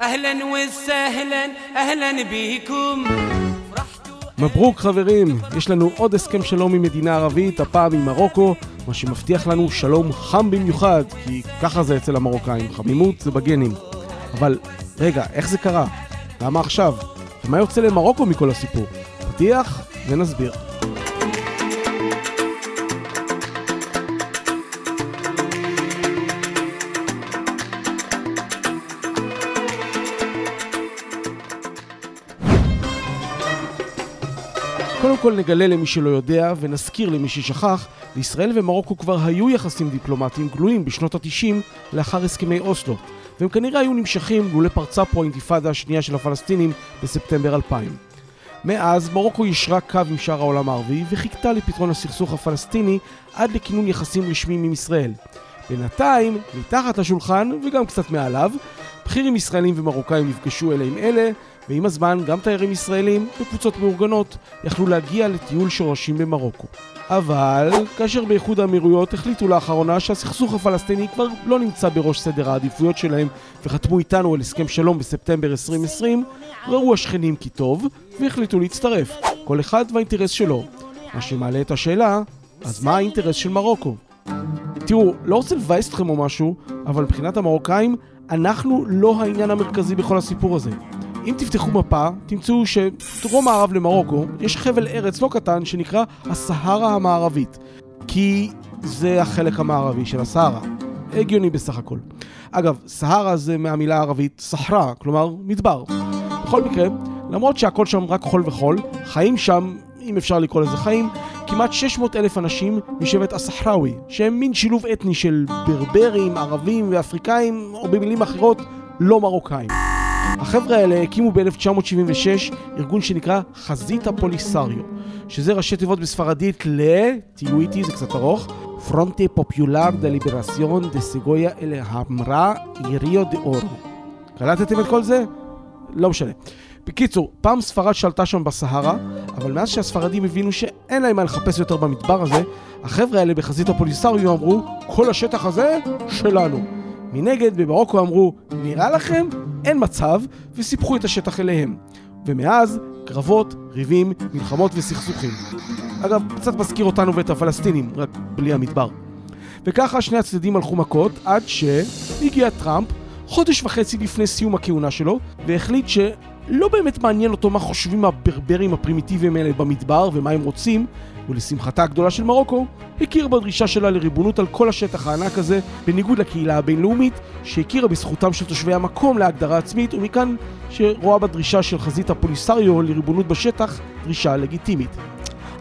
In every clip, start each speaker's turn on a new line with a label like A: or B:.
A: اهلا وسهلا اهلا بكم
B: מברוק חברים, יש לנו עוד הסכם שלום עם מדינה ערבית, הפעם עם מרוקו, מה שמבטיח לנו שלום חם במיוחד, כי ככה זה אצל המרוקאים, חמימות זה בגנים. אבל רגע, איך זה קרה? למה עכשיו? ומה יוצא למרוקו מכל הסיפור? פתיח ונסביר. קודם כל נגלה למי שלא יודע ונזכיר למי ששכח, לישראל ומרוקו כבר היו יחסים דיפלומטיים גלויים בשנות ה-90 לאחר הסכמי אוסלו, והם כנראה היו נמשכים לולא פרצה פה האינתיפאדה השנייה של הפלסטינים בספטמבר 2000. מאז מרוקו ישרה קו עם שאר העולם הערבי וחיכתה לפתרון הסכסוך הפלסטיני עד לכינון יחסים רשמיים עם ישראל. בינתיים, מתחת לשולחן וגם קצת מעליו, בכירים ישראלים ומרוקאים נפגשו אלה עם אלה, ועם הזמן גם תיירים ישראלים וקבוצות מאורגנות יכלו להגיע לטיול שורשים במרוקו. אבל כאשר באיחוד האמירויות החליטו לאחרונה שהסכסוך הפלסטיני כבר לא נמצא בראש סדר העדיפויות שלהם וחתמו איתנו על הסכם שלום בספטמבר 2020, ראו השכנים כי טוב והחליטו להצטרף, כל אחד והאינטרס שלו. מה שמעלה את השאלה, אז מה האינטרס של מרוקו? תראו, לא רוצה לבאס אתכם או משהו, אבל מבחינת המרוקאים, אנחנו לא העניין המרכזי בכל הסיפור הזה. אם תפתחו מפה, תמצאו שדרום מערב למרוקו יש חבל ארץ לא קטן שנקרא הסהרה המערבית. כי זה החלק המערבי של הסהרה. הגיוני בסך הכל. אגב, סהרה זה מהמילה הערבית סחרה, כלומר מדבר. בכל מקרה, למרות שהכל שם רק חול וחול, חיים שם, אם אפשר לקרוא לזה חיים, כמעט 600 אלף אנשים משבט הסחראוי, שהם מין שילוב אתני של ברברים, ערבים ואפריקאים, או במילים אחרות, לא מרוקאים. החבר'ה האלה הקימו ב-1976 ארגון שנקרא חזית הפוליסריו, שזה ראשי תיבות בספרדית ל... תהיו איתי, זה קצת ארוך. פרונטי פופולר דה ליברסיון דה סיגויה אלה המרה יריו דה אורו. קלטתם את כל זה? לא משנה. בקיצור, פעם ספרד שלטה שם בסהרה, אבל מאז שהספרדים הבינו שאין להם מה לחפש יותר במדבר הזה, החבר'ה האלה בחזית הפוליסריו אמרו, כל השטח הזה שלנו. מנגד, במרוקו אמרו, נראה לכם? אין מצב, וסיפחו את השטח אליהם. ומאז, קרבות, ריבים, מלחמות וסכסוכים. אגב, קצת מזכיר אותנו ואת הפלסטינים, רק בלי המדבר. וככה שני הצדדים הלכו מכות עד שהגיע טראמפ, חודש וחצי לפני סיום הכהונה שלו, והחליט שלא באמת מעניין אותו מה חושבים הברברים הפרימיטיביים האלה במדבר ומה הם רוצים, ולשמחתה הגדולה של מרוקו, הכיר בדרישה שלה לריבונות על כל השטח הענק הזה, בניגוד לקהילה הבינלאומית, שהכירה בזכותם של תושבי המקום להגדרה עצמית, ומכאן שרואה בדרישה של חזית הפוליסריו לריבונות בשטח דרישה לגיטימית.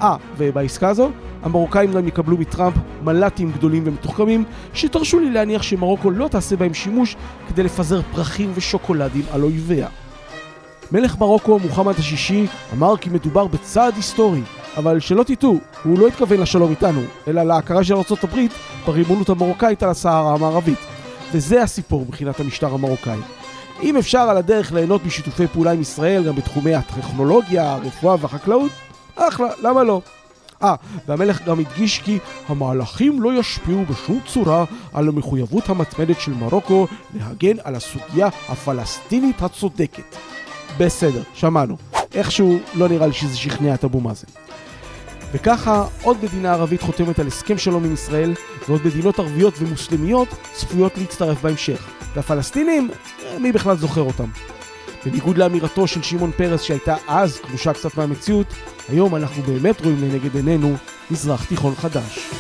B: אה, ובעסקה הזו, המרוקאים גם יקבלו מטראמפ מל"טים גדולים ומתוחכמים, שתרשו לי להניח שמרוקו לא תעשה בהם שימוש כדי לפזר פרחים ושוקולדים על אויביה. מלך מרוקו, מוחמד השישי, אמר כי מדובר בצעד היסטורי, אבל שלא תטעו, הוא לא התכוון לשלום איתנו, אלא להכרה של ארה"ב בריבונות המרוקאית על הסהרה המערבית. וזה הסיפור מבחינת המשטר המרוקאי. אם אפשר על הדרך ליהנות משיתופי פעולה עם ישראל גם בתחומי הטכנולוגיה, הרפואה והחקלאות, אחלה, למה לא? אה, והמלך גם הדגיש כי המהלכים לא ישפיעו בשום צורה על המחויבות המתמדת של מרוקו להגן על הסוגיה הפלסטינית הצודקת. בסדר, שמענו. איכשהו לא נראה לי שזה שכנע את אבו מאזן. וככה עוד מדינה ערבית חותמת על הסכם שלום עם ישראל, ועוד מדינות ערביות ומוסלמיות צפויות להצטרף בהמשך. והפלסטינים, מי בכלל זוכר אותם? בניגוד לאמירתו של שמעון פרס שהייתה אז קדושה קצת מהמציאות, היום אנחנו באמת רואים לנגד עינינו מזרח תיכון חדש.